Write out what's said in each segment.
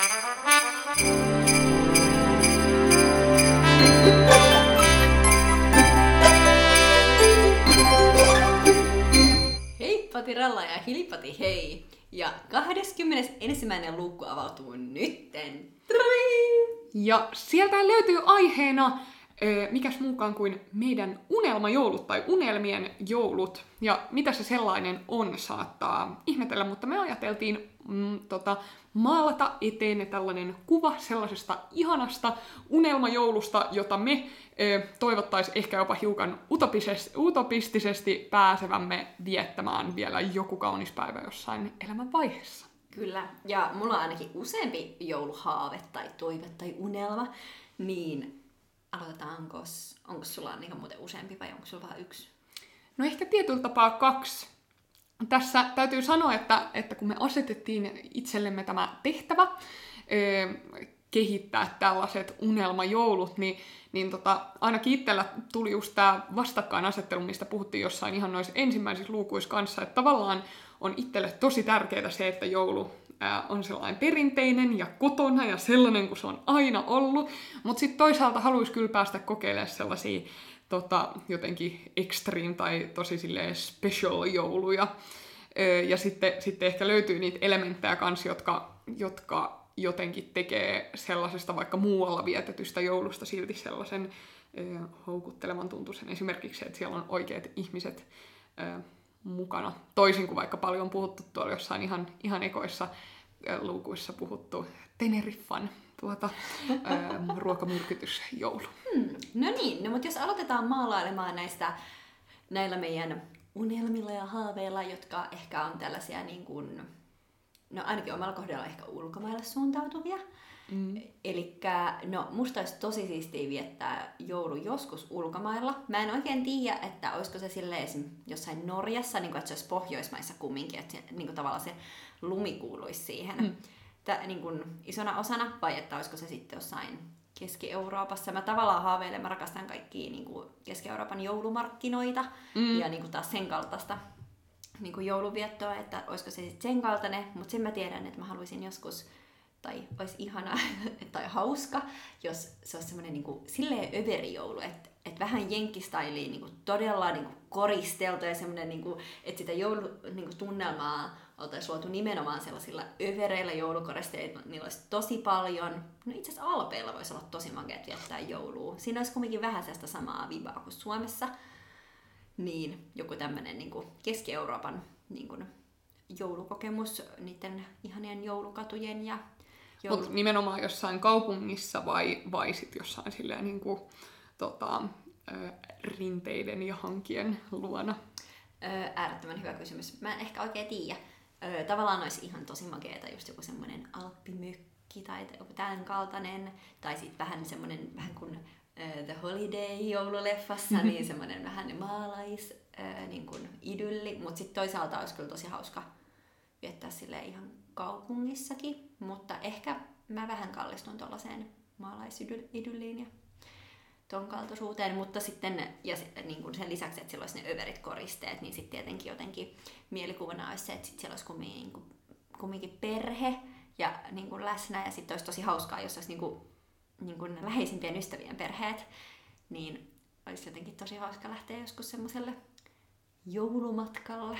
Heippa Ralla ja Hilipati hei! Ja 21. luukku avautuu nytten. Ja sieltä löytyy aiheena mikäs muukaan kuin meidän unelmajoulut tai unelmien joulut. Ja mitä se sellainen on, saattaa ihmetellä, mutta me ajateltiin mm, tota, maalata eteen tällainen kuva sellaisesta ihanasta unelmajoulusta, jota me toivottaisiin ehkä jopa hiukan utopistisesti pääsevämme viettämään vielä joku kaunis päivä jossain elämän vaiheessa. Kyllä, ja mulla on ainakin useampi jouluhaave tai toive tai unelma, niin aloitetaanko, onko sulla ihan muuten useampi vai onko sulla vain yksi? No ehkä tietyllä tapaa kaksi. Tässä täytyy sanoa, että, että kun me asetettiin itsellemme tämä tehtävä, kehittää tällaiset unelmajoulut, niin, niin tota, ainakin itsellä tuli just tämä vastakkainasettelu, mistä puhuttiin jossain ihan noissa ensimmäisissä luukuissa kanssa, että tavallaan on itselle tosi tärkeää se, että joulu ää, on sellainen perinteinen ja kotona ja sellainen kuin se on aina ollut, mutta sitten toisaalta haluaisi kyllä päästä kokeilemaan sellaisia tota, jotenkin extreme tai tosi special jouluja. Ja sitten, sitten ehkä löytyy niitä elementtejä kanssa, jotka, jotka jotenkin tekee sellaisesta vaikka muualla vietetystä joulusta silti sellaisen houkuttelevan tuntuisen. Esimerkiksi, että siellä on oikeat ihmiset mukana. Toisin kuin vaikka paljon puhuttu tuolla jossain ihan, ihan ekoissa luukuissa puhuttu Teneriffan tuota, ruokamyrkytysjoulu. Hmm. No niin, no, mutta jos aloitetaan maalailemaan näistä näillä meidän unelmilla ja haaveilla, jotka ehkä on tällaisia niin kuin, no ainakin omalla kohdalla ehkä ulkomaille suuntautuvia. Mm. Eli no, musta olisi tosi siistiä viettää joulu joskus ulkomailla. Mä en oikein tiedä, että olisiko se silleen esim. jossain Norjassa, niin kuin, että se olisi Pohjoismaissa kumminkin, että se, niin kuin, tavallaan se lumi kuuluisi siihen mm. Tä, niin kuin, isona osana, vai että olisiko se sitten jossain Keski-Euroopassa. Mä tavallaan haaveilen, mä rakastan kaikkia niin kuin Keski-Euroopan joulumarkkinoita mm. ja niin kuin taas sen kaltaista niin kuin jouluviettoa, että olisiko se sitten sen kaltainen, mutta sen mä tiedän, että mä haluaisin joskus, tai olisi ihana tai hauska, jos se olisi semmoinen niin silleen överijoulu, että et vähän jenkkistailiin niin todella niin kuin, koristeltu ja semmoinen, niin että sitä joulutunnelmaa niin kuin, tunnelmaa oltaisiin luotu nimenomaan sellaisilla övereillä joulukoristeilla, niillä olisi tosi paljon. No itse asiassa Alpeilla voisi olla tosi makeat viettää joulua. Siinä olisi kuitenkin vähän sellaista samaa vibaa kuin Suomessa niin joku tämmöinen niin Keski-Euroopan niin kuin, joulukokemus niiden ihanien joulukatujen ja. Mutta nimenomaan jossain kaupungissa vai, vai sit jossain silleen niin kuin, tota, rinteiden ja hankien luona? äärettömän hyvä kysymys. Mä en ehkä oikein tiedä. Tavallaan olisi ihan tosi makeeta just joku semmoinen alppimykki tai joku tämän kaltainen. Tai sitten vähän semmoinen vähän kuin The Holiday-joululeffassa, niin semmoinen vähän maalais niin kuin idylli, mutta sitten toisaalta olisi kyllä tosi hauska viettää sille ihan kaupungissakin, mutta ehkä mä vähän kallistun tuollaiseen maalaisidylliin ja ton kaltaisuuteen, mutta sitten, ja sitten niin kuin sen lisäksi, että siellä olisi ne överit koristeet, niin sitten tietenkin jotenkin mielikuvana olisi se, että sitten siellä olisi kumminkin, kuin, kumminkin perhe ja niin kuin läsnä, ja sitten olisi tosi hauskaa, jos olisi niin kuin niin kuin läheisimpien ystävien perheet, niin olisi jotenkin tosi hauska lähteä joskus semmoiselle joulumatkalle.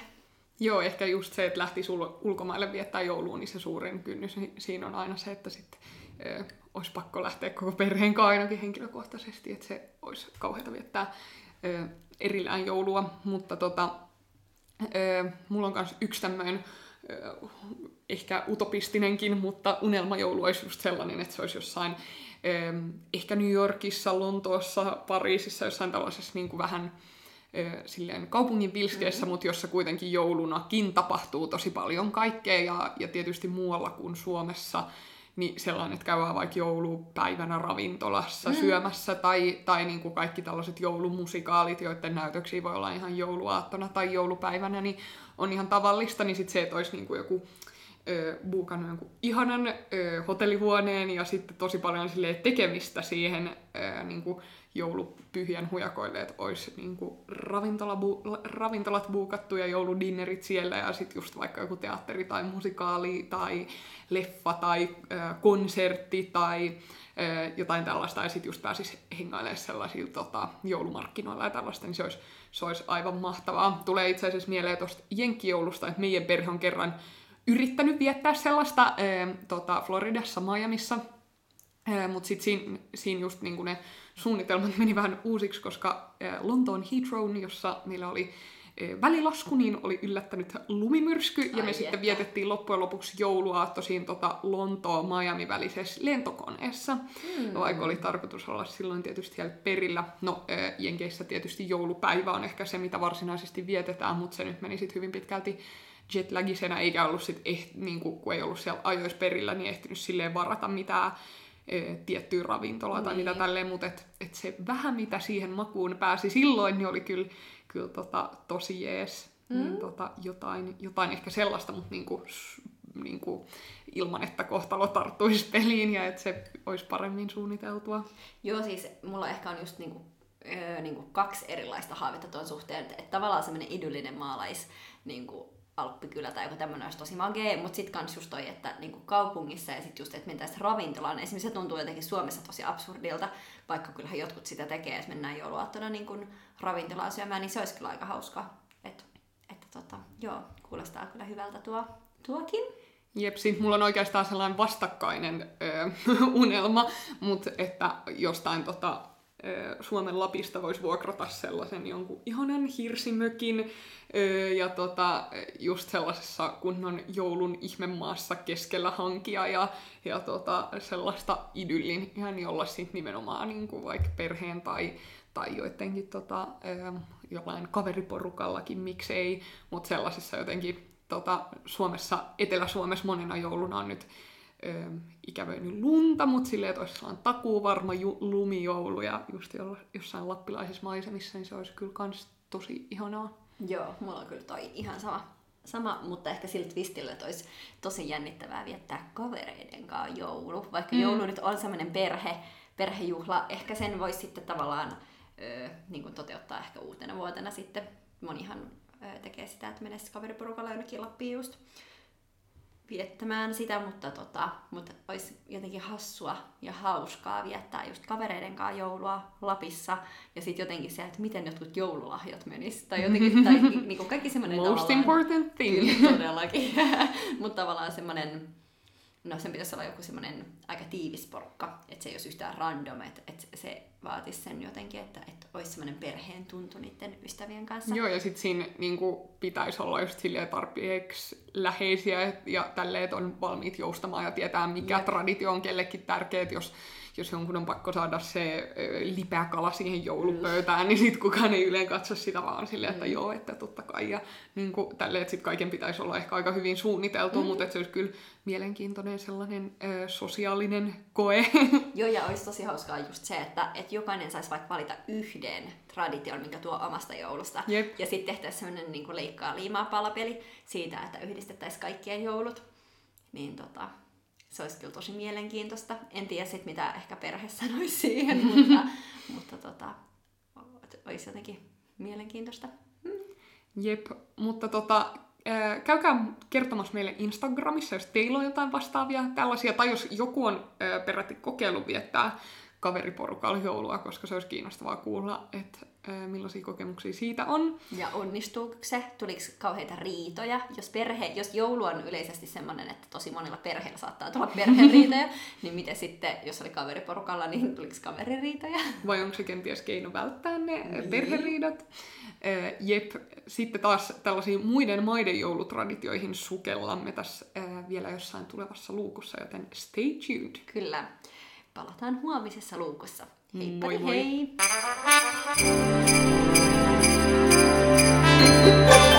Joo, ehkä just se, että lähti ulkomaille viettää jouluun, niin se suurin kynnys siinä on aina se, että sitten ö, olisi pakko lähteä koko perheen kanssa ainakin henkilökohtaisesti, että se olisi kauheata viettää ö, erillään joulua. Mutta tota, ö, mulla on myös yksi tämmöinen ehkä utopistinenkin, mutta unelmajoulu olisi just sellainen, että se olisi jossain ehkä New Yorkissa, Lontoossa, Pariisissa, jossain tällaisessa niin kuin vähän silleen kaupungin vilskeessä, mm-hmm. mutta jossa kuitenkin joulunakin tapahtuu tosi paljon kaikkea ja, ja tietysti muualla kuin Suomessa niin sellainen, että käydään vaikka joulupäivänä ravintolassa mm. syömässä tai, tai niin kuin kaikki tällaiset joulumusikaalit, joiden näytöksiä voi olla ihan jouluaattona tai joulupäivänä, niin on ihan tavallista, niin sitten se, että olisi niin kuin joku buukannut jonkun ihanan ö, hotellihuoneen ja sitten tosi paljon silleen, tekemistä siihen ö, niin kuin joulupyhien hujakoille, että olisi niin kuin ravintola, bu, ravintolat buukattu ja jouludinnerit siellä ja sitten just vaikka joku teatteri tai musikaali tai leffa tai ö, konsertti tai ö, jotain tällaista ja sitten just pääsisi hengailemaan sellaisilla tota, joulumarkkinoilla ja tällaista, niin se olisi, se olisi aivan mahtavaa. Tulee itse asiassa mieleen tuosta jenkkijoulusta, että meidän perhe on kerran yrittänyt viettää sellaista äh, tota, Floridassa, Miamissa, äh, mutta sitten siinä, siinä just niin ne suunnitelmat meni vähän uusiksi, koska äh, Lontoon Heathrow, jossa meillä oli äh, välilasku, niin oli yllättänyt lumimyrsky, ja me sitten vietettiin loppujen lopuksi joulua tosiin tota Lontoon Miami välisessä lentokoneessa, mm. vaikka oli tarkoitus olla silloin tietysti siellä perillä. No, Jenkeissä tietysti joulupäivä on ehkä se, mitä varsinaisesti vietetään, mutta se nyt meni sitten hyvin pitkälti jetlagisena, eikä ollut sit eh, niin kuin, kun ei ollut siellä ajoissa perillä, niin ehtinyt silleen varata mitään e, tiettyä ravintolaa niin. tai mitä niin. tälleen, mutta et, et se vähän mitä siihen makuun pääsi silloin, niin oli kyllä, kyllä tota, tosi jees. Niin mm. Niin, tota, jotain, jotain ehkä sellaista, mutta niinku, niinku, ilman, että kohtalo tarttuisi peliin ja että se olisi paremmin suunniteltua. Joo, siis mulla ehkä on just niinku, öö, niinku kaksi erilaista haavetta tuon suhteen, että, että tavallaan semmoinen idyllinen maalais niinku, Alppikylä tai joku tämmöinen olisi tosi magee, mutta sitten kans just toi, että niinku kaupungissa ja sitten just, että mentäisiin ravintolaan, esimerkiksi se tuntuu jotenkin Suomessa tosi absurdilta, vaikka kyllähän jotkut sitä tekee, jos mennään jouluaattona niinku ravintolaan syömään, niin se olisi kyllä aika hauskaa. Et, että tota, joo, kuulostaa kyllä hyvältä tuo, tuokin. Jep, siitä mulla on oikeastaan sellainen vastakkainen ö, unelma, mutta että jostain tota, Suomen Lapista voisi vuokrata sellaisen jonkun ihanan hirsimökin ja tota, just sellaisessa kunnon joulun ihmemaassa keskellä hankia ja, ja tota, sellaista idyllin ihan olla sitten nimenomaan niin kuin vaikka perheen tai, tai joidenkin tota, jollain kaveriporukallakin, miksei, mutta sellaisessa jotenkin tota, Suomessa, Etelä-Suomessa monena jouluna on nyt ö, ikävöinyt lunta, mutta silleen, että olisi sellainen takuuvarma ju- lumijoulu ja just jossain lappilaisissa maisemissa, niin se olisi kyllä kans tosi ihanaa. Joo, mulla on kyllä toi ihan sama, sama mutta ehkä sillä twistillä, että olisi tosi jännittävää viettää kavereiden kanssa joulu. Vaikka mm. joulu nyt on semmoinen perhe, perhejuhla, ehkä sen voisi sitten tavallaan ö, niin kuin toteuttaa ehkä uutena vuotena sitten. Monihan ö, tekee sitä, että menee kaveriporukalla jonnekin Lappiin just viettämään sitä, mutta, tota, mutta olisi jotenkin hassua ja hauskaa viettää just kavereiden kanssa joulua Lapissa. Ja sitten jotenkin se, että miten jotkut joululahjat menis. Tai jotenkin, tai niin kuin kaikki semmoinen Most important thing. todellakin, mutta tavallaan semmoinen no sen pitäisi olla joku semmoinen aika tiivis porukka, että se ei olisi yhtään random, että, että se vaatisi sen jotenkin, että, että olisi semmoinen perheen tuntu niiden ystävien kanssa. Joo, ja sitten siinä niin kuin, pitäisi olla just silleen tarpeeksi läheisiä ja tälleen, että on valmiit joustamaan ja tietää, mikä Jep. traditio on kellekin tärkeä, jos jos jonkun on pakko saada se lipäkala siihen joulupöytään, niin sitten kukaan ei yleen katso sitä vaan silleen, että mm. joo, että totta kai. Ja niin kuin, tälleen, että sitten kaiken pitäisi olla ehkä aika hyvin suunniteltu, mm. mutta että se olisi kyllä mielenkiintoinen sellainen ö, sosiaalinen koe. Joo, ja olisi tosi hauskaa just se, että, että jokainen saisi vaikka valita yhden tradition, minkä tuo omasta joulusta. Jep. Ja sitten tehtäisiin sellainen niin leikkaa liimaa palapeli siitä, että yhdistettäisiin kaikkien joulut. Niin tota, se olisi kyllä tosi mielenkiintoista. En tiedä sit, mitä ehkä perhe sanoisi siihen, mutta, mutta tota, olisi jotenkin mielenkiintoista. Hmm. Jep, mutta tota, käykää kertomassa meille Instagramissa, jos teillä on jotain vastaavia tällaisia, tai jos joku on peräti kokeillut viettää kaveriporukalla joulua, koska se olisi kiinnostavaa kuulla, että millaisia kokemuksia siitä on. Ja onnistuuko se? Tuliko kauheita riitoja? Jos, perhe, jos joulu on yleisesti sellainen, että tosi monilla perheillä saattaa tulla perheriitoja, niin miten sitten, jos oli kaveriporukalla, niin tuliko kaveririitoja? Vai onko se kenties keino välttää ne niin. perheriidot? jep, sitten taas tällaisiin muiden maiden joulutraditioihin sukellamme tässä vielä jossain tulevassa luukussa, joten stay tuned. Kyllä palataan huomisessa luukossa. Heippa moi moi. hei! moi.